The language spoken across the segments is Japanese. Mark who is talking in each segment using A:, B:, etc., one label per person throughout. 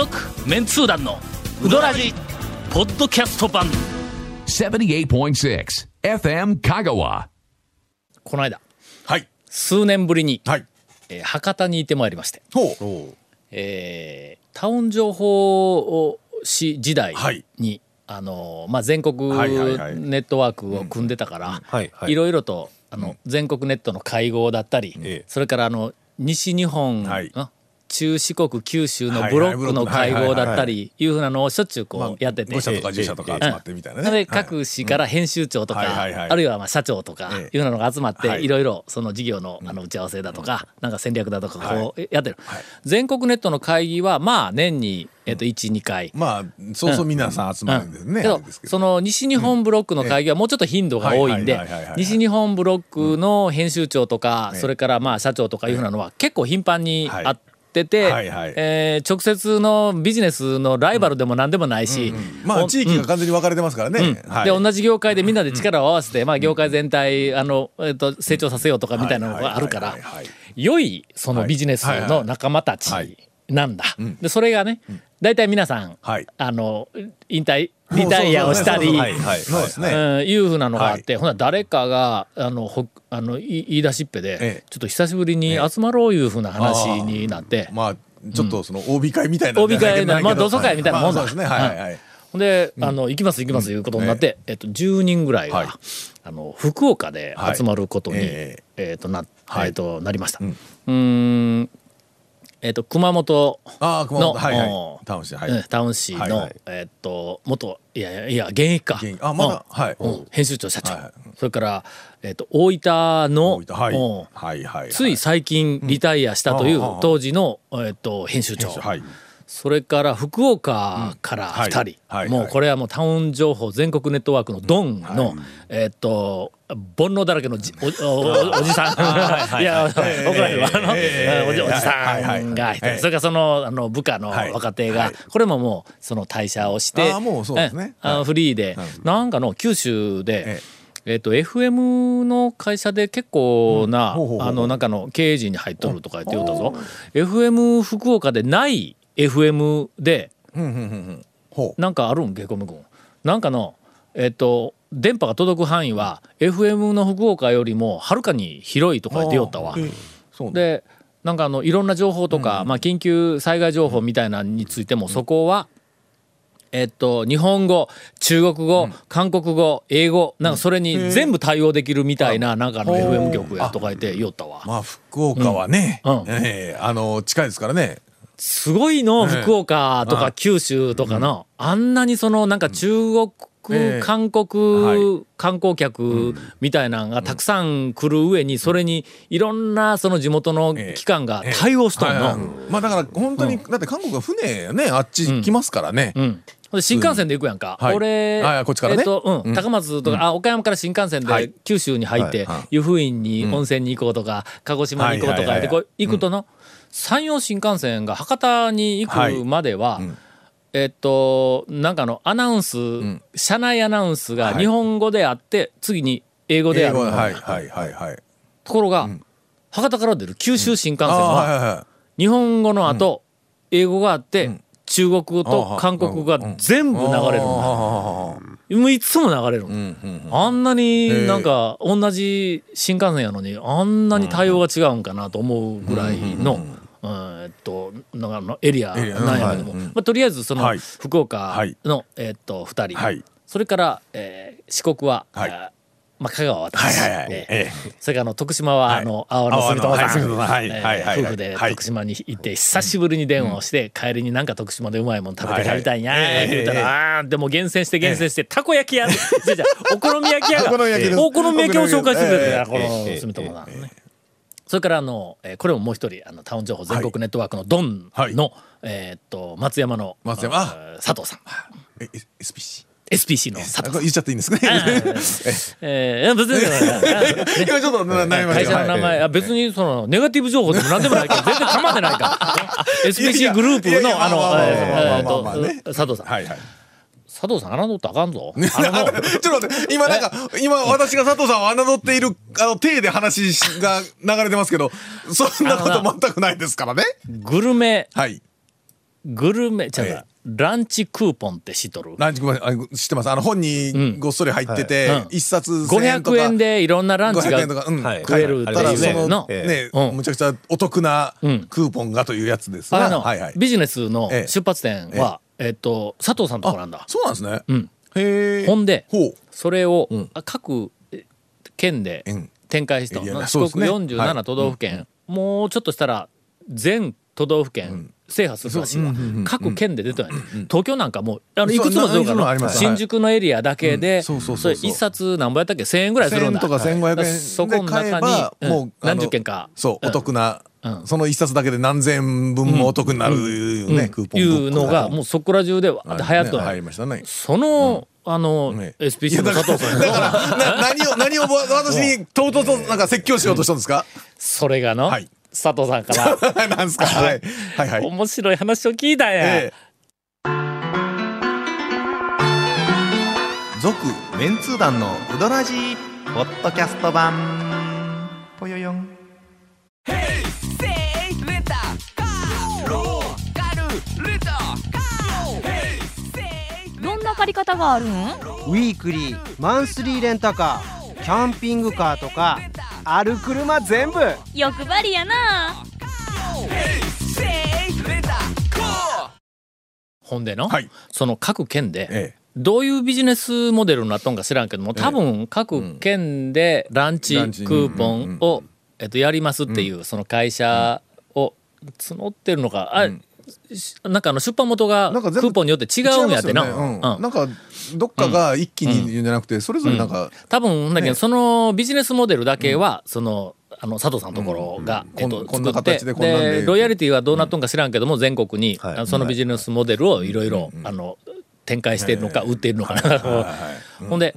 A: 続メンツー団のウドラジポッドキャスト版。
B: 78.6 FM Kagawa.
A: この間。
C: はい。
A: 数年ぶりに、
C: はい。
A: えー博多にいてまいりまして、
C: ほう。
A: えータウン情報誌時代に、
C: はい。
A: あのまあ、全国
C: はいはいはい。
A: ネットワークを組んでたから、
D: はいはい。
A: いろいろとあの、全国ネットの会合だったり、
D: ええ。
A: それからあの西日本、
C: はい。
A: あ中四国九州の
C: はい
A: ブロックの会合だったりいうふうなのをしょっちゅうこ
C: まあ
A: うやってて。
C: 5社とか10社とか集まってみたいなね。
A: 各市から編集長とか、あるいはまあ社長とか
C: ええ。
A: いうのが集まって、
C: はい。
A: いろいろその事業のあの打ち合わせだとか、なんか戦略だとかこうやってる、
C: はい。
A: 全国ネットの会議はまあ年に、えっと12回。
C: まあ、そうそう皆さん集まるんですね。
A: その西日本ブロックの会議はもうちょっと頻度が多いんで西日本ブロックの編集長とか、それからまあ社長とかいうふうなのは結構頻繁に
C: はい。
A: あってて、
C: はいはい。
A: えー直接のビジネスのライバルでも何でもないし、
C: まあ、地域が完全に分かれてますからね。はい。
A: で同じ業界でみんなで力を合わせて、まあ、業界全体あの、えっと成長させようとかみたいなのがあるから
C: はいはいはいはい
A: 良いそのビジネスの仲間たちなんだ。でそれがね大体皆さん、
C: はい。
A: あの引退リタイアをしたり。
D: い
C: うですね。
A: うんいうふうなのがあって、ほな誰かがあのほあのい言い出しっぺで、
C: ええ。
A: ちょっと久しぶりに集まろういうふうな話になって、
C: まあ、ちょっとその OB 会みたいな。
A: OB 会なまあ同窓会みたいなもんだ。
C: まあそうですね。はいはいはい。
A: ほん。で、あの行きます行きますいうことになって、えっと10人ぐらいが、
C: はい。
A: あの福岡で集まることに、
C: はい
A: え。
C: え
A: っとな、
C: はい。
A: えっとなりました。
C: ん。
A: うーんえっと熊本の。
C: タウン市。はい。
A: うんタウン市の、
C: はいはい。
A: えっと元いやいやいや現役。か
C: あまだ
A: うん。
C: はい。
A: うん。編集長社長、
C: はいはい。
A: それから、えっと大分の
C: 大分はい。
A: つい最近リタイアしたという
C: うん。
A: 当時の、えっと編集長、
C: はい。
A: それから福岡から2人、
C: はいはい。
A: もうこれはもうタウン情報全国ネットワークのドン。の、
C: はい
A: えーっと煩悩だらけのじ おじさん。い。や怒られるわあの
C: ええ
A: おじさ
C: はい。はい。
A: んが一人。
C: ええ
A: それからそのあの部下の
C: はい。
A: 若手が
C: はい。
A: これももうその退社をしてフリーで
C: うん。
A: なんかの九州で
C: え
A: え。っと FM の会社で結構な、あのなんかの経営陣に入っとるとか言って言うたぞ。FM 福岡でない FM で。なんかあるん？ゲコム君。なんかのえっと電波が届く範囲は FM の福岡よりもはるかに広いとか言ってよったわ。でなんかあのいろんな情報とか、まあ、緊急災害情報みたいなのについてもそこは、えっと、日本語中国語、韓国語英語なんかそれに全部対応できるみたいななんかの FM 局やとか言って言おったわ。
C: まあ、福岡はね、
A: うん。うん。
C: ええあの、近いですからね。
A: すごいの
C: ええ
A: 福岡とか九州とかのあんなにそのなんか中国
C: ええ。
A: 韓
C: は
A: 国観光客みたいなのがたくさん来る上にそれにいろんなその地元の機関が対応しとん
C: はいはい
A: の。
C: まあだから本当に、だって韓国は船ねあっち来ますからね、
A: 新幹線で行くやんか、
C: はい。
A: 俺、
C: あこっちからね。
A: えっとうん。
C: うん。
A: 高松とか、あ岡山から新幹線で
C: はい。
A: 九州に入って、湯布院に温泉に行こうとか、鹿児島に行こうとかでこう行くとの、山陽新幹線が博多に行くまでは、
C: ん。
A: えっとなんかあのアナウンス、車内アナウンスが
C: はい。
A: 日本語であって次に英語である。
C: ははいはいはいはい。
A: ところが、博多から出る九州新幹線は、
C: はいはいはい。
A: 日本語の後、英語があって、中国語と韓国語が全部流れるんだ。
C: あ
A: もういつも流れるあんなになんか同じ新幹線やのにあんなに対応が違うんかなと思うぐらいの、うんえっとなんかあのエリアなんやけども、まあ、とりあえずその
C: はい。
A: 福岡
C: はい。
A: の、えっと2人、
C: はい。
A: それから、えー四国は、
C: はい。
A: えーまあ、香川は私、それからあの徳島は、
C: はい。
A: あの青の住友さん、
C: はい。
A: 夫婦で
C: はい。
A: 徳島に行って久しぶりに電話をして、帰りになんか徳島でうまいもん食べて帰りたいんや
C: ええ
A: 言ったら、あーでも厳選して厳選して、たこ焼き屋じゃじゃお好み焼き屋が
C: お好み焼き
A: を紹介してくれて、
C: ええ。
A: この住友さんね。それからあの、えーこれももう一人あのタウン情報全国ネットワークのドンの、
C: はい。
A: えーっと松山の
C: 松山
A: 佐藤さん。
C: え SPC
A: SPC の佐藤
C: 言っちゃっていいんですかね
A: えーいや別に
C: 今ちょっとな悩みました。
A: 会社の名前、
C: はい。
A: あ別にそのネガティブ情報でも何でもないから 全然構ってないから。SPC グループのあの佐藤さん。
C: はいはい
A: 佐藤さん侮ったらあかんぞ。
C: ちょっと待って、今なんか、今私が佐藤さんを侮っている、あの、体で話が流れてますけど、そんなこと全くないですからね。
A: グルメ
C: はい。
A: グルメ、ちゃランチクーポンって知っとる？
C: ランチごめんあ知ってます。あの本にごっそり入ってて、
A: うん。
C: 一冊1000円とか。
A: 500円でいろんなランチ
C: 500
A: が
C: 円とか、うん。
D: はい。
A: 食えるって
C: ただ
A: いうね。の
C: そのね、
A: うん。
C: むちゃくちゃお得なク
A: ん。
C: ーポンがというやつですが、
A: あの、
C: はいはい、
A: ビジネスの
C: ええ。
A: 出発点は、えっと、佐藤さんとこなんだ。
C: そうなんですね、
A: うん。
C: へえ
A: ほんで、
C: ほう。
A: それを、
C: ん。
A: あ各え県で
C: うん。
A: 展開した
C: うですね。
A: 国
C: はい。
A: 47都道府県、もうちょっとしたら全都道府県制覇するらしいわ、各県で出てない、東京なんかもうあのいくつも出るから新宿のエリアだけで、
C: うん。そうそうそうそう。
A: れ一冊何ぼやったっけ？1000円ぐらいするんだ。
C: 1000円とか1500円
A: そこの中に
C: もう
A: 何十件か。
C: そうお得な、
A: うん。
C: その一冊だけで何千分もお得になるいうね、クーポン
A: いうのがもうそこら中でわーって流行っとる
C: ね入りましたね
A: その、あの、
C: ね
A: SPC の佐藤さんの
C: な何を何を私にとうとうとなんか説教しようとしたんですか
A: それがの、
C: はい。
A: 佐藤さんから
C: なんですかはい。はい。はい。
A: 面白い。話を聞い。たんや。
C: え
D: 続メンツー団のウドラジーポッドキャスト版ぽよよん
E: 借り方があるん？
F: ウィークリーマンスリーレンタカーキャンピングカーとかある車全部。
E: 欲張りやな。
A: ほんでの、
C: はい。
A: その各県で、
C: ええ。
A: どういうビジネスモデルになっとんか知らんけども多分各県でランチクーポン
C: うんうん
A: を、えっと、やりますっていうその会社を募ってるのか、あしなんかあの出版元がクーポンによって違うんやってな。
C: なんかどっかが一気に言うんじゃなくてそれぞれなんか、
A: 多分だけど、
C: ね。
A: そのビジネスモデルだけは、そのあの佐藤さんのところが、えっと、
C: こんこんな
A: 作って
C: 形で
A: ロイヤリティはどうなっとんか知らんけども、全国に、そのビジネスモデルをい。ろいろあの展開しているのか、売っているのかな、ほんで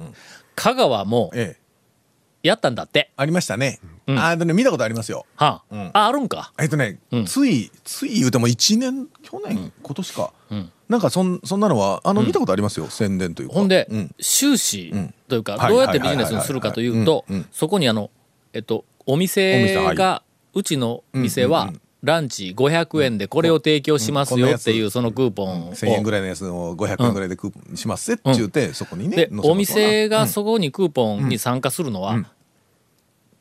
A: 香川も
C: ええ。
A: やったんだって、
C: ありましたね、
A: うん。
C: あでね見たことありますよ。
A: はあ。
C: うん。
A: ああるんか。
C: えっとね、
A: うん。
C: ついつい言うても1年去年、今年か、
A: ん。
C: なんかそんそんなのはあの見たことありますよ、宣伝というか。
A: ほんで、
C: うん。
A: 収支
C: ん。
A: というか、
C: はい
A: どうやってビジネスにするかというと
C: うん。うん。
A: そこにあの、えっと、お
C: お
A: 店
C: 店は
A: がうちの店はランチ500円でこれを提供しますよっていう
C: うん
A: そのクーポンを。
C: 1000円ぐらいのやつを500円ぐらいでクーポンしますって言うて、そこにね
A: で
C: 載せますわ
A: お店が
C: うん。
A: そこにクーポンに参加するのは
C: うん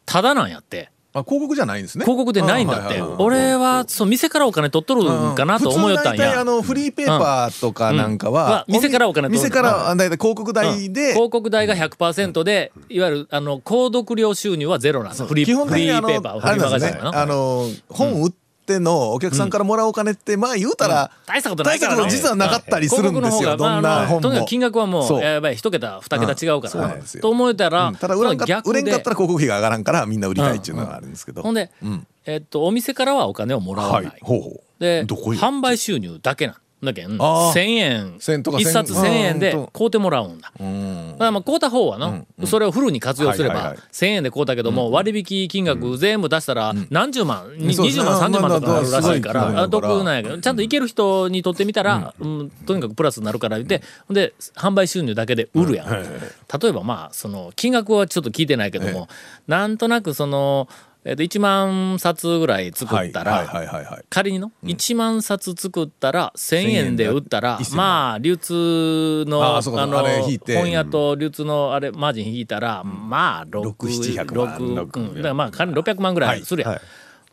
A: ただなんやって。
C: あ広告じゃないんですね。
A: 広告でないんだって。俺はそう店からお金取っとるんかなと思いよったん
C: 普通大体あ
A: や
C: のフリーペーパーとかなんか
A: うん。は
C: は、
A: 店からお金取る。
C: 店からあ大体広告代で、
A: 広告代が100%でいわゆるあの購読料収入はゼロなんです。フリ
C: 基本
A: ーフリ
C: 的にあの
A: ーペーパーフ
C: あ
A: リーマガジン
C: れなんですね。
A: かな
C: あの本売ってのお客さんからもらうお金ってまあ言うたら
A: 大したことないからな
C: 大したこと実はなかったりするんですよどんな本も。
A: とにかく金額はも
C: そう。う
A: やばい一桁二桁違うか
C: そうな
A: ら
C: んですよ。
A: と思えたら
C: うん。ただ売らんか売れんかったら広告費が上がらんからみんな売りたいっていうのがあるんですけど、
A: ほんで
C: うん。
A: えっとお店からはお金をもらわ
C: はい。
A: ない。
C: ほうほう。
A: で販売収入だけなんだけん
C: あー。
A: 1000円。
C: 千とか
A: 一冊
C: 千
A: 1000円で
C: うん。
A: 買うてもらうんだ。
C: うん。
A: だからまあ買うた方はの、それをフルに活用すれば
C: はいはいはい。
A: 1000円で買うたけども、割引金額全部出したら何十万、
C: うですね。
A: 20万30万とかあるらしいから、得なんやけどちゃんといける人にとってみたら、うん。とにかくプラスになるから言ってで販売収入だけで売るやん、例えばまあその金額はちょっと聞いてないけども、なんとなくその、えっと1万冊ぐらい作ったら、仮にの1万冊作ったら1,000円で売ったら
C: 1000円
A: まあ流通の
C: あ
A: の本屋と流通のあれマージン引いたらまあ
C: 6 700
A: 6
C: 万
A: 六うん。だからまあ仮に600万ぐらいするやん。
D: はい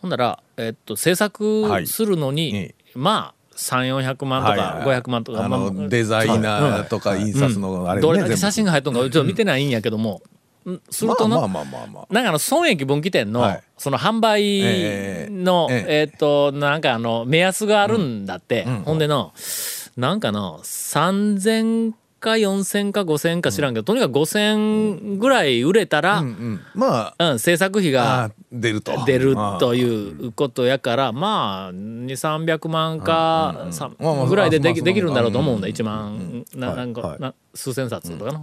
A: ほんならえっと制作するの
C: はい。
A: にまあ3400万とか
C: はいはい。
A: 500万とか
C: デザイナーとか印刷のあれね
A: どれだけ写真が入っとんかちょっと見てないんやけどもうんするとの
C: まあまあまあまあまあ。
A: なんかあの損益分岐点の、
C: はい。
A: その販売の、
C: え
A: え
C: え
A: っとなんかあの目安があるんだって、ほんでのなんかの3,000か4,000か5,000か知らんけど、とにかく5,000ぐらい売れたら、うん
C: うん。まあ
A: 制作費が
C: あ出ると。
A: 出ると
C: う
A: いうことやからまあ2,300万かぐらいででき
C: まあ
A: できるんだろうと思うんだ。
C: うん
A: 1万ななんか、
D: はい
A: な数千冊とかな。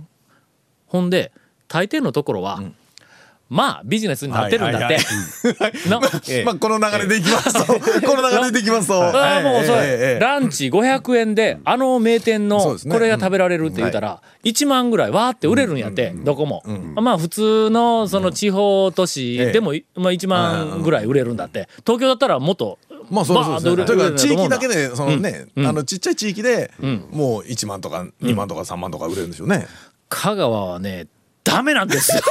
A: ほんで大抵のところは、まあビジネスになってるんだって。の
C: まあこの流れでいきますと。この流れでいきますと。
A: ああもうそれ、ランチ500円であの名店のこれが食べられるって言ったら、1万ぐらいわーって売れるんやって、どこも、まあ普通のその地方都市でも、まあ、1万ぐらい売れるんだって。東京だったらもっと
C: まあそうですね。地域だけでそのね、
A: うん。
C: あのちっちゃい地域で
A: ん。
C: もう1万とか2万とか3万とか売れるんでしょうね。
A: 香川はねダメなんですよ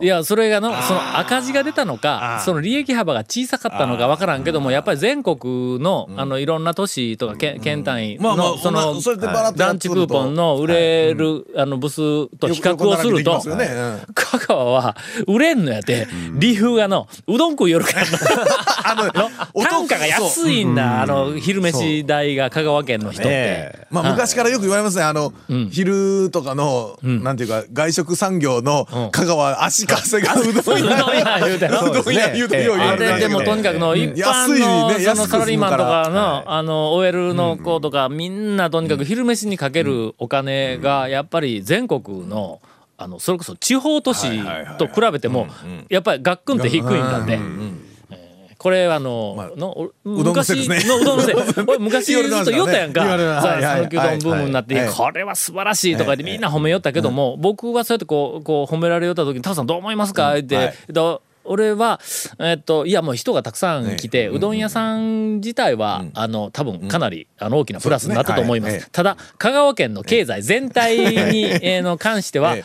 A: いやそれがのその赤字が出たのかその利益幅が小さかったのか分からんけどもやっぱり全国のあのいろんな都市とか県県単位のその
C: ラ
A: ンチクーポンの売れるあの部数と比較をすると香川は売れんのやって理由がのうどん食いよるからの。
C: あのお
A: 単価が安いんだあの昼飯代が香川県の人って。
C: まあ昔からよく言われますね。あの、昼とかの、なんていうか、外食産業の香川足かせがうどん
A: うどん屋。言うてな
C: うどん屋言うてよう言わ
A: あ
C: れ
A: でもとにかくの一般ののサラリーマンとかのあの OL の子とかみんなとにかく昼飯にかけるお金がやっぱり全国のあのそれこそ地方都市と比べてもやっぱりガックンって低いんだって。えーこれあの、のお
C: うどんの
A: 昔のうどんのせい。俺昔ずっと言ったやんか。讃岐うどんブームになって、これは素晴らしいとか言ってみんな褒めよったけども、僕はそうやってこうこう褒められよった時に「タオさんどう思いますか?」って、俺は、えっと、いやもう人がたくさん来て、うどん屋さん自体は、あの多分かなり、あの大きなプラスになったと思います。ただ香川県の経済全体に、えーの関しては、
C: え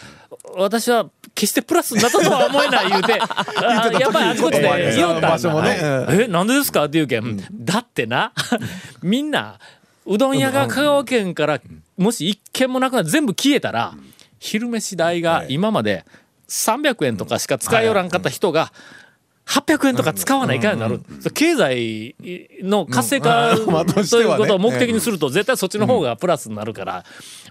A: 私は決してプラスになったとは思えない言うて あやっぱりあちこちで言おったんだ。えなんでですかって言うけん、だってな みんなうどん屋が香川県からもし一軒もなくなって全部消えたら昼飯代が今まで300円とかしか使いよらんかった人が800円とか使わないかになる、経済の活性化
C: と
A: いうことを目的にすると絶対そっちの方がプラスになるから、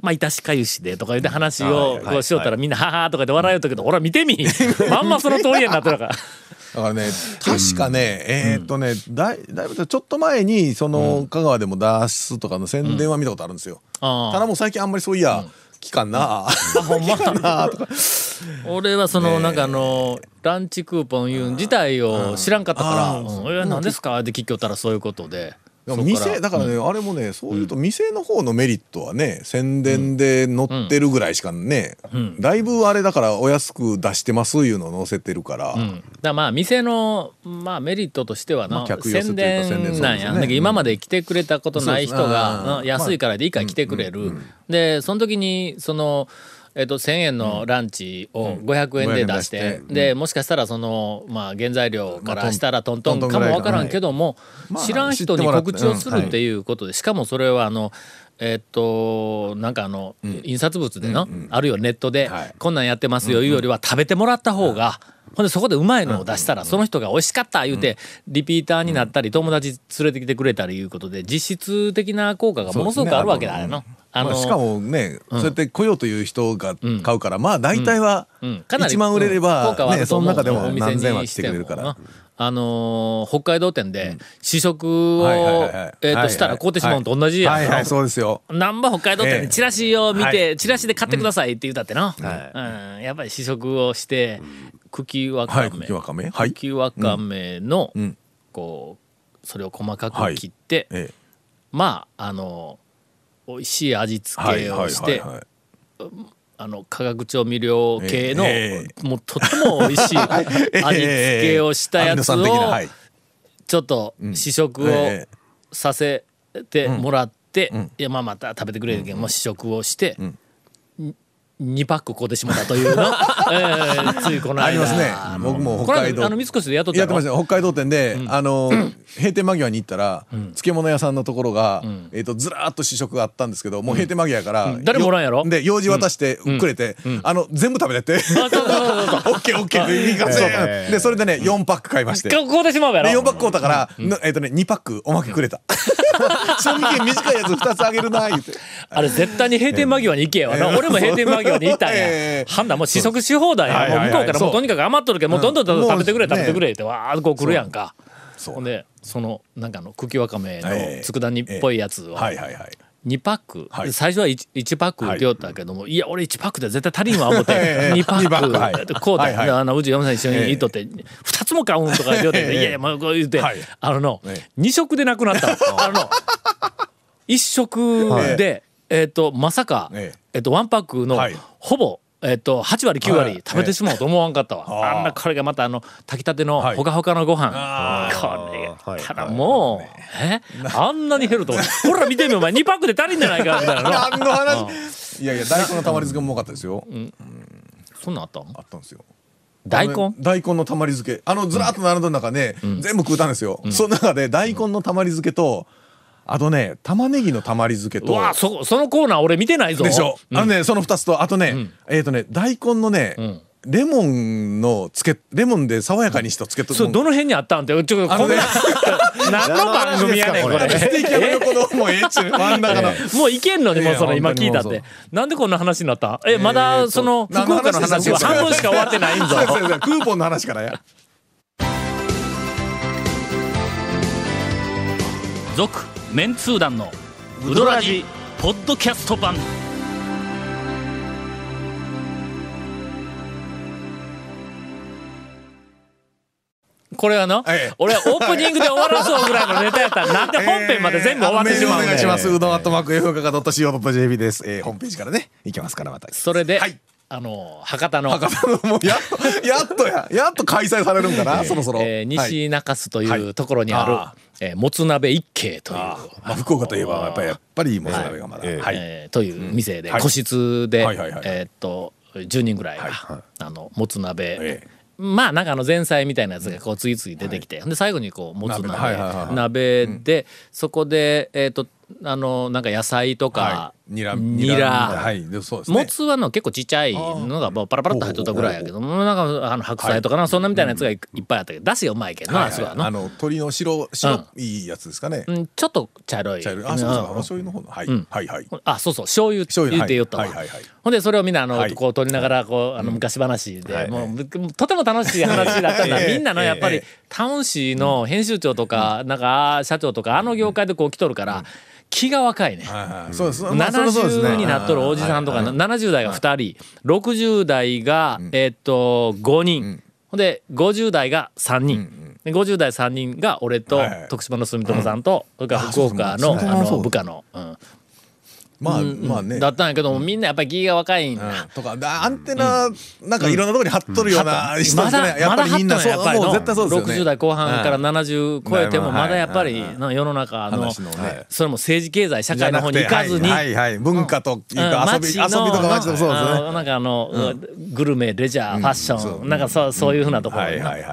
A: まあいたしかゆしでとか言って話をこうしよったらみんなははとか言って笑いよったけど俺は見てみ。まんまその通りやなってるから。
C: だからね、確かね、えーっとね、だいだいぶちょっと前に、その、香川でも出すとかの宣伝は見たことあるんですよ。ただもう最近あんまりそういや、聞かんな。
A: あほんま
C: なとか。
A: 俺はそのなんかあのランチクーポンいうん自体を知らんかったから「うんえ何ですか?」って聞きよったらそういうことで。
C: 店だからね、あれもねそういうと店の方のメリットはね宣伝で載ってるぐらいしかね、だいぶあれだからお安く出してますいうの載せてるから、
A: うん。だまあ店の、まあ、メリットとしてはな、
C: まあ
A: 宣
C: 伝
A: 伝なんや、
C: ね
A: だけど今まで来てくれたことない人が、安いからでいいから来てくれる、でその時にその、えっと1,000円のランチを500円で出して、
C: 500円出して。
A: でもしかしたらその、まあ、原材料からしたらトントンか。もわからんけども、
C: まあ
A: 知らん人に告知をするっていうことで、しかもそれはあのえっとなんかあの、印刷物での、あるいはネットで、
C: はい。
A: こんなんやってますよいうよりは食べてもらった方が、ほんでそこでうまいのを出したら、その人が美味しかった言うて、リピーターになったり友達連れてきてくれたりいうことで実質的な効果がものすごくあるわけだよな。あの
C: まあ、しかもね、そうやって来ようという人が買うから、まあ大体は
A: うん。かなり
C: 1万売れれば、ね、
A: う。
C: その中でも
A: お店
C: 何千は来てくれるから。
A: な。あのー北海道店で試食を
C: はいはいはいはい。
A: えーとしたら買うてしまうんと同じやん。
C: はいはい、そうですよ。
A: なんば北海道店
C: ええ。
A: でチラシを見て、チラシで買ってくださいって言うたってな、うん。やっぱり試食をして茎わか
C: はい、
A: め、
C: 茎わかめ。はい。
A: 茎わかめの、
C: ん。
A: こうそれを細かく切って、
C: ええ。
A: まああの美味しい味付け
C: はいはい
A: をして、
C: はい。はい。
A: あの化学調味料系の、
C: え
A: もうとても美味しい 味付けをしたやつをちょっと試食を
C: ええ
A: させてもらって、いやまあまた食べてくれるけど、もう試食をして、2パック買うてしまったというの、えーついこの間。
C: ありますね。僕も北海道。
A: あの三越でやっとったや
C: ってました。よ北海道店で、あの 閉店間際に行ったら、漬物屋さんのところが、えっ、とずらーっと試食があったんですけどもう閉店間際やから、
A: 誰もおらんやろ？
C: で用事渡してくれて、あの全部食べてって。
A: あそうそうそうそう。
C: オッケーオッケーって言いかせでそれでね4パック買いまして。
A: 買うてしまうや
C: で
A: ろ
C: 4パック買うたから、なえっ、とね2パックおまけくれた。賞味期限短いやつ2つあげるな言って。
A: あれ絶対に閉店間際に行けよ。な、
C: ええ
A: 俺も閉店間際に行ったんや、
C: え。え
A: 判断もう試食し放題や、
C: はいはいはい。
A: もう向こうからもうとにかく余っとるけどもうどんどんどんどん食べてくれ食べてくれってわーっとこう来るやんか。
C: そう。
A: ほんでそのなんかあの茎わかめの
C: ええ。
A: 佃煮っぽいやつを
C: はいはいはい。
A: 2パック、
C: はい。
A: 最初は 1, 1パック売ってよったけども、い、や俺1パックで絶対足りんわ思って。
C: ええ。
A: 2パ
C: 二パッ
A: ック。
C: クはい。
A: こうだ、
C: はいはい。
A: であのうち嫁さん一緒に行っとって、2つも買うんとか言うて、
C: ええ。
A: いやいやもうこう言うて、
C: はい。
A: あのの、
C: え
A: 2食でなくなったの。あのの1食で、えっ、とまさか、
C: ええ。
A: えっとワンパックの、
C: はい。
A: ほぼ、えっと、8割9
C: はい。
A: 割食べてしまおうと思わんかったわ、あんなこれがまたあの炊きたての
C: はい。
A: ほかほかのご飯、
C: あ
A: これがただもう、え？あんなに減るとほら見てみお前2パックで足りんじゃないかみたいな。の
C: 何の話？いやいや大根のたまり漬けもうまかったですよ、
A: そんなんあったん
C: あったんですよ。
A: 大根？
C: 大根のたまり漬け。あのずらっと並んだ中ね、全部食うたんですよ、その中で大根のたまり漬けとあとね玉ねぎのたまり漬け
A: う
C: と
A: わそそのコーナー俺見てないぞ。
C: でしょ、あのねその2つとあとね、えっ、とね大根のね、
A: ん。
C: レモンのつけレモンで爽やかにしたつけと
A: それどの辺にあったんってちょっとこんな 何の番組やねんこれ。
C: ステーキ屋の横のもうええっちゅう。真ん中の
A: もういけんのにもうその今聞いたって。なんでこんな話になった？えまだその福岡の話は半分しか終わってないんぞ。
C: クーポンの話からや。
A: 続メンツー団のウドラジポッドキャスト版。これはの、
C: ええ。
A: 俺オープニングで終わらそうぐらいのネタやったら なんで本編まで全部終わってしまう
C: えーお
A: ん
C: 願いします。うどんアットマーク F かか .co.jp です、えー、ホームページからね。行けますからまた。
A: それで、
C: はい
A: あの博多の。
C: 博多のもうやっとやっとや。やっと開催されるんかな、そろそろ、
A: えー
C: はい。
A: 西中洲とい
C: はい。う
A: ところにある、
C: あ
A: えーもつ鍋一軒という。
C: まあ、福岡といえばやっぱりやっぱりもつ鍋がまだ、はい。
A: えーという店で、
C: はい。
A: 個室で、
C: はいはいはい。
A: えーっと10人ぐらいが、あのもつ鍋、
C: ええ。
A: まあなんかあの前菜みたいなやつがこう次々出てきて、で最後にこうもつ鍋
C: 鍋。
A: で、そこでえーっとあのなんか野菜とか、
C: はいニラ
A: ニラ。
C: はい。でそうですね。
A: もつはの結構ちっちゃいのがパラパラっと入っとったぐらいやけどもなんかあの白菜とかな、そんなみたいなやつがいいっぱいあったけどだしがうまいけどな、
C: はい。
A: は
C: いあの鶏の白白いやつですかね、
A: うん、ちょっと茶色い。
C: 茶色い。あそうそうあの
A: ん。
C: 醤油の方の。はい、
A: ん。
C: はいはい。
A: あ、そうそう、醤油
C: 醤油
A: 言って言ったわ。
C: はいはいはいはい。
A: ほんで、それをみんな、あの、
C: はい。
A: こう、取りながら、こう、あの、昔話で、
C: はい。
A: もうむ、とても楽しい話だったんだ。
C: ええ。
A: みんなの、やっぱり
C: ええ、
A: タウン市の編集長とか、なんか、社長とか、あの業界でこう来とるから、気が若いね。
C: そうです。まあそれはそうですね。
A: 70になっとるおじさんとか、
C: はいはい。
A: 70代が2人、60代が、えーっと、5人、ほんで、50代が3人。で50代3人が俺と徳島の住友さんと、それから
C: あ
A: 福岡の部下の、うん
C: まあまあね。
A: だったんやけども、みんなやっぱり気が若いん。だ。
C: うん。とかだアンテナなんかいろんなところに貼っとるような人
A: ま
C: ですねやっぱりみんなそうもう絶対そうですよね
A: 60代後半から70超えても
C: はい。
A: まだやっぱり世の中のそれも政治経済社会の方に行かずに。
C: 文化というか遊び遊びとか街とかそうですね。
A: なんかあの、グルメレジャー、ファッションなんかそうそういうふうなところ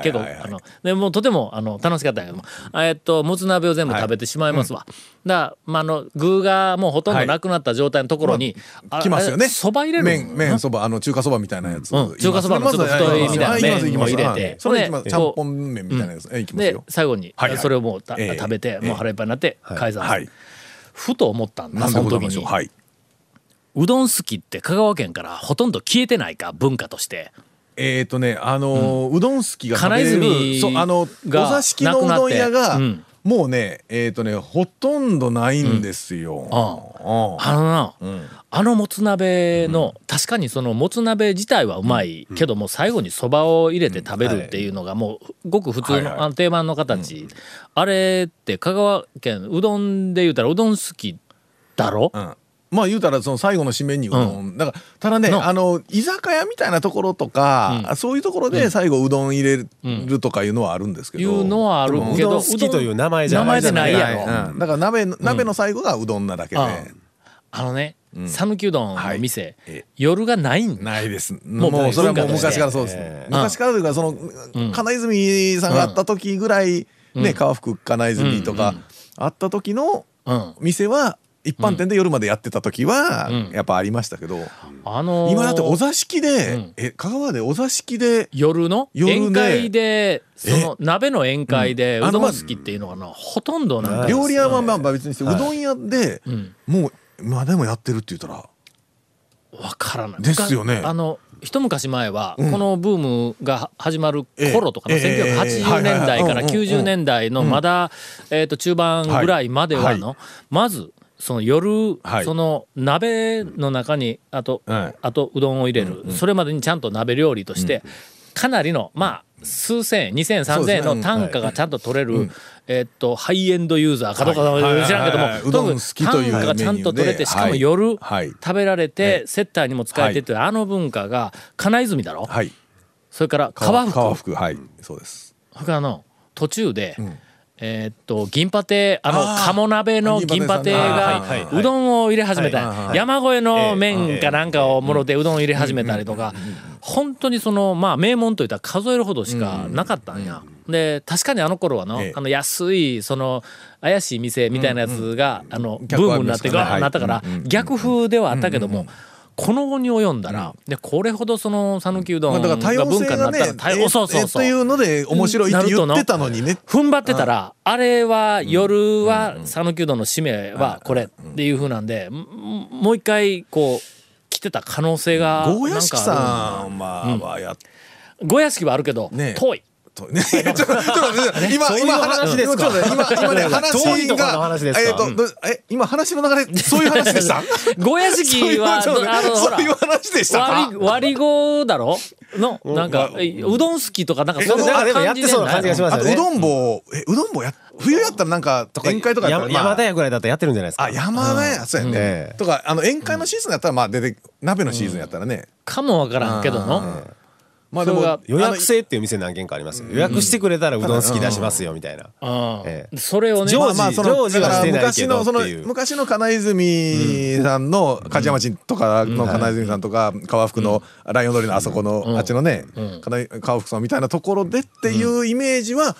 A: 結構あのでもうとてもあの楽しかったんやけども。えっともつ鍋を全部食べてしまいますわ、だまあ、あの具がもうほとんどなくなった状態のところに、あ
C: 来ますよね。
A: そば入れる
C: 麺麺そばあの中華そばみたいなやつ。
A: うん中華そばのちょっと太いみたいな麺を入れて。
C: それちゃんぽん麺みたいなやつ。え行きます
A: で
C: よ
A: 最後に
C: はいはい。
A: それをもうた、
C: ええ
A: 食べてもう腹いっぱいになって解散
C: はい。
A: ふと思ったんだその時に、
C: はい。う
A: どん好きって香川県からほとんど消えてないか文化として。
C: えっとねあのーうどん好きが食べれ
A: 金
C: る
A: 泉
C: そうあのお
A: が
C: 座敷のうどん屋が
A: うん
C: もうねえっとねほとんどないんですよ。
A: あのな、
C: ん。
A: あのもつ鍋の、確かにそのもつ鍋自体はうまいけども最後にそばを入れて食べるっていうのがもうごく普通の,、
C: はいはい。
A: 定番の形、あれって香川県うどんで言うたらうどん好きだろ、
C: うんまあ言うたらその最後の締めにうどん、だからただね
A: の。
C: あの居酒屋みたいなところとか、
A: うん。
C: そういうところで最後うどん入れるとかいうのはあるんですけど、
A: いうのはあるけど
F: うどん好きという名前じゃない。
A: 名前でない。やろ、
C: だから鍋の鍋の最後がうどんなだけで、
A: ああ。のね讃岐、うどんの店、夜がないん。
C: ないです。
A: もう
C: もうそれはもう昔からそうです、ね昔からというかその、金泉さんがあった時ぐらい、ね川福金泉とかあった時の
A: うん。
C: 店は一般店で夜までやってた時は
A: うん。
C: やっぱありましたけど、
A: あのー
C: 今だってお座敷で、
A: うん。
C: え香川でお座敷で
A: 夜の？宴会でその鍋の宴会で
C: う
A: どん好きっていうのがなほとんどなんだ
C: 料理屋はまあまあ別にして、うどん屋で、
A: ん。
C: もう今でもやってるって言ったら。
A: わからない。
C: ですよね。
A: 昔あの一昔前は
C: うん。
A: このブームが始まる頃とかの
C: ええ。ええ
A: 1980年代から
C: はいはいはい。
A: 90年代のまだえーと中盤ぐらいまでは
C: は
A: のまずその夜
C: はい。
A: その鍋の中にあと
C: はい。
A: あとうどんを入れる。それまでにちゃんと鍋料理としてかなりのまあ数千円2,000円3,000円の単価がちゃんと取れるえっとハイエンドユーザーかどうか
C: はい。
A: 知らんけども、
C: はい。はい。はい。うどん好きという
A: 単価がちゃんと取れてしかも夜
C: はい。
A: 食べられて接待にも使えてってあの文化が金泉だろ、
C: はい。
A: それから川福
C: 川福はい。そうです。
A: それからあの途中で、えーっと銀パテあの鴨鍋の銀パテが
C: う
A: どんを入れ始めた。山越えの麺かなんかをもろてうどんを入れ始めたりとか本当にそのまあ名門といったら数えるほどしかなかったんや。で確かにあの頃はの,、
C: ええ。
A: あの安いその怪しい店みたいなやつが、あのブームになってガーッなったから、逆風ではあったけども、この後に及んだら、でこれほどその讃岐うどんが文化になったら多様そうそうそう
C: えというので面白いって言ってたのにね。
A: 踏ん張ってたら、あれは夜は讃岐うどんの締めはこれっていうふうなんで、んもう一回こう来てた可能性が
C: ゴーヤさんまあはやっ
A: るゴーヤ式はあるけど、
C: ね
A: 遠い。
C: とね ちょっとちょっと待って今今
F: 話ですか？
C: 今今ね 話
F: 遠いとこの
C: が
F: 話ですか？
C: えっとどえ今話の流れそういう話でした？
A: ゴーヤ式は
C: そういう
A: あのほら
C: そういう話でしたか？
A: 割り割り語だろ？のなんかえうどん好きとかなんかそんな
F: なんかでもやってそうな感じがしますよね。
C: あとうどん棒えうどん棒や冬やったらなんか宴会とかやったらまあ。
F: や山田屋ぐらいだったらやってるんじゃないですか？
C: あ山田やそうや
F: え
C: ね。
F: え
C: とかあの宴会のシーズンやったらまあ出て鍋のシーズンやったらね。
A: かもわからんけどの。
C: まあでも
F: 予約制っていう店何軒かありますよ。予約してくれたらうどん好き出しますよみたいな。
A: うん。
F: ええ。
A: それをね
F: ジョージ
C: まあまあその
F: ジョージはしてないけど
C: だから昔のその
F: っていう
C: 昔の金泉さんの梶山町とかの金泉さんとか川福のライオン通りのあそこのあっちのね金川福さんみたいなところでっていうイメージは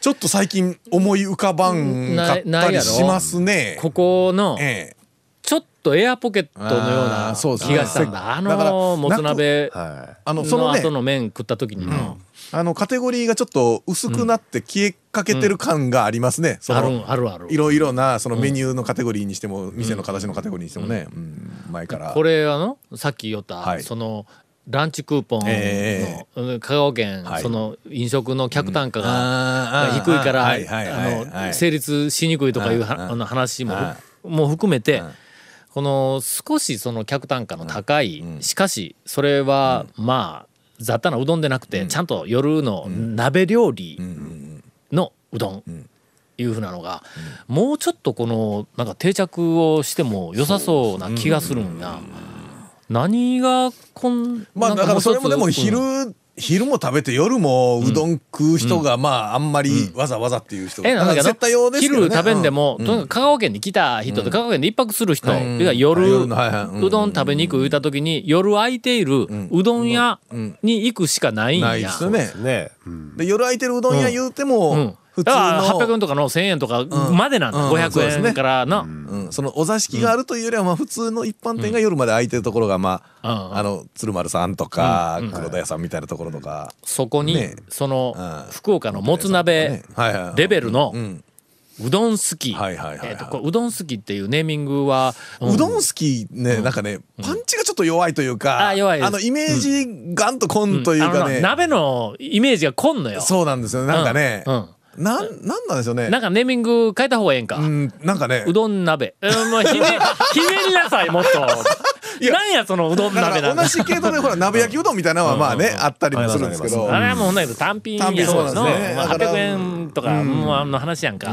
C: ちょっと最近思い浮かばんかったりしますね。
A: ここの
C: ええ
A: とエアポケットのよう
C: あ
A: な気がしたんだ。あのもつ鍋
F: は
C: あの
A: 後の麺食った時にの
C: あのカテゴリーがちょっと薄くなって消えかけてる感がありますね。そ
A: あ
C: の
A: るあるある。
C: いろいろなそのメニューのカテゴリーにしても店の形のカテゴリーにしてもね、うん。前から。
A: これあのさっき言った、
C: はい。
A: そのランチクーポンの、香川県、
C: はい。
A: その飲食の客単価が,、低いから、成立しにくいとかいう話も,、
C: は
A: もう含めて、この少しその客単価の高い、しかしそれは、まあ雑多なうどんでなくて、ちゃんと夜の鍋料理のうどん。いうふうなのが、もうちょっとこのなんか定着をしても良さそうな気がするんや。何がこん
C: まあだからそれもでも昼、
A: うん
C: 昼も食べて夜もうどん食う人がまああんまりわざわざっていう人が、
A: えなん
C: 絶対用ですけどね。
A: 昼食べんでも、
C: うん。
A: とにかく香川県に来た人と香川県で一泊する人、
C: はい
A: それから夜、
C: 夜のはいはい。うん。
A: うどん食べに行く言った時に夜空いているうどん屋に行くしかないんや。
C: ないですよね。で夜空いてるうどん屋言うても、
A: うん
C: 普通
A: だから800
C: の
A: 円とかの1000円とかまでなんだ、
C: うん。うんそうです
A: 500
C: ね。
A: 円からな、
C: うん、そのお座敷があるというよりはまあ普通の一般店が夜まで開いてるところがまあ、
A: うん。
C: あの鶴丸さんとか、黒田屋さんみたいなところとか、
A: そこに、
C: ね。
A: その
C: うん。
A: 福岡のもつ鍋レベルの
C: うん。
A: うどん好き、
C: はいはいはいはい。
A: えーとうどん好きっていうネーミングは、
C: うどん好きね、なんかねパンチがちょっと弱いというか、
A: あ弱いです。
C: のイメージガンとコンというかね、
A: 鍋のイメージがこんのよ。
C: そうなんですよなんかね、
A: うん。うん
C: なんなんなんでしょうね。
A: なんかネーミング変えた方がええんか。
C: うんなんかね。
A: うどん鍋。うん、もうひね、ひねりなさい、もっと。なんや、そのうどん鍋なんだ
C: ら同。じ系統でほら鍋焼きうどんみたいなのはまあね、あったりもするんですけど、
A: あれはもうほんなけど単品やの。まあ
C: だから
A: 800円とか、もうあの話やんか。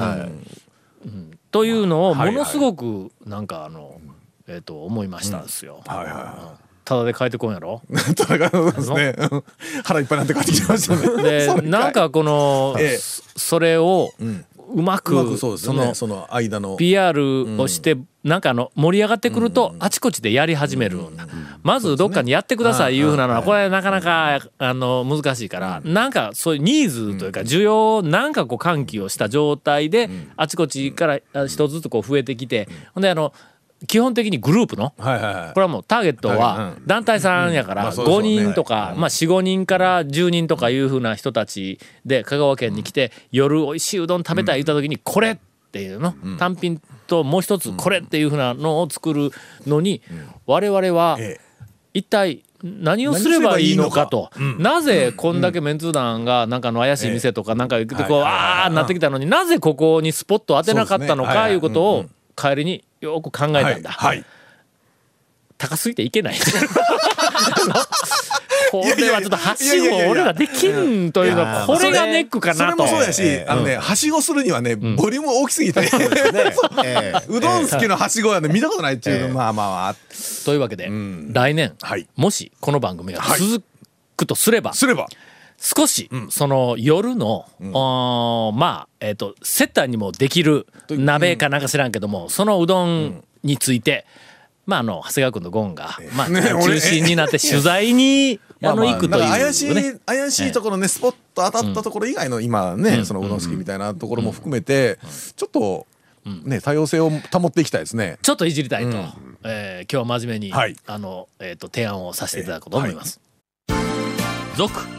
A: うん。というのをものすごくなんかあの、えっと思いましたんですよ。
C: はいはいは
A: ただで変えてこんやろ？
C: い戦うですね。うん。腹いっぱいになって帰ってきましたね。
A: で なんかこの、
C: ええ
A: そそれをうまく,、
C: うそね。
A: の
C: その間の。
A: PR をして、なんかあの盛り上がってくると、あちこちでやり始めるん。だ、まずどっかにやってくださいい。うふうなのはこれなかなかあの難しいから、なんかそういうニーズというか需要をなんかこう喚起をした状態で、あちこちからあ一つずつこう増えてきて、ほんであの基本的にグループの？
C: はいはいはい。
A: これはもうターゲットは
C: うん。
A: 団体さんやから
C: まあそうでしょう
A: 5
C: ね
A: 人とかまあ45人から10人とかいうふうな人たちで香川県に来て夜美味しいうどん食べたい言った時にこれっていうの？単品ともう一つこれっていうふうなのを作るのに我々は
C: え
A: 一体何をすればいいのかと、なぜこんだけメンツ団がなんかの怪しい店とかなんか行ってこう、ああなってきたのになぜここにスポットを当てなかったのかいうことを帰りによく考えたんだ。
C: はいはい。
A: 高すぎていけない。これはちょっとはしご俺らできんというのは、これがネックか
C: それ
A: なと。
C: もそうやし、あのね、はしごするにはね、ボリューム大きすぎて、うどん好きのはしごはね、見たことないっていうの、まあまあまあ、
A: というわけで、来年、
C: はい。
A: もしこの番組が続くとすれば、
C: すれば、
A: 少し、その夜の、あーまあ、えっ、と、接待にもできる鍋かなんか知らんけども、そのうどんについて、まあ、あの、長谷川君とゴンが、まあ、中心になって取材に、あの、行くという、
C: 怪しい、怪しいところね、スポット当たったところ以外の今ね、そのうどん好きみたいなところも含めて、ちょっと、ね、多様性を保っていきたいですね。
A: ちょっといじりたいと、えー今日は真面目に、
C: はい。
A: あの、えっ、と、提案をさせていただこうと思います。続、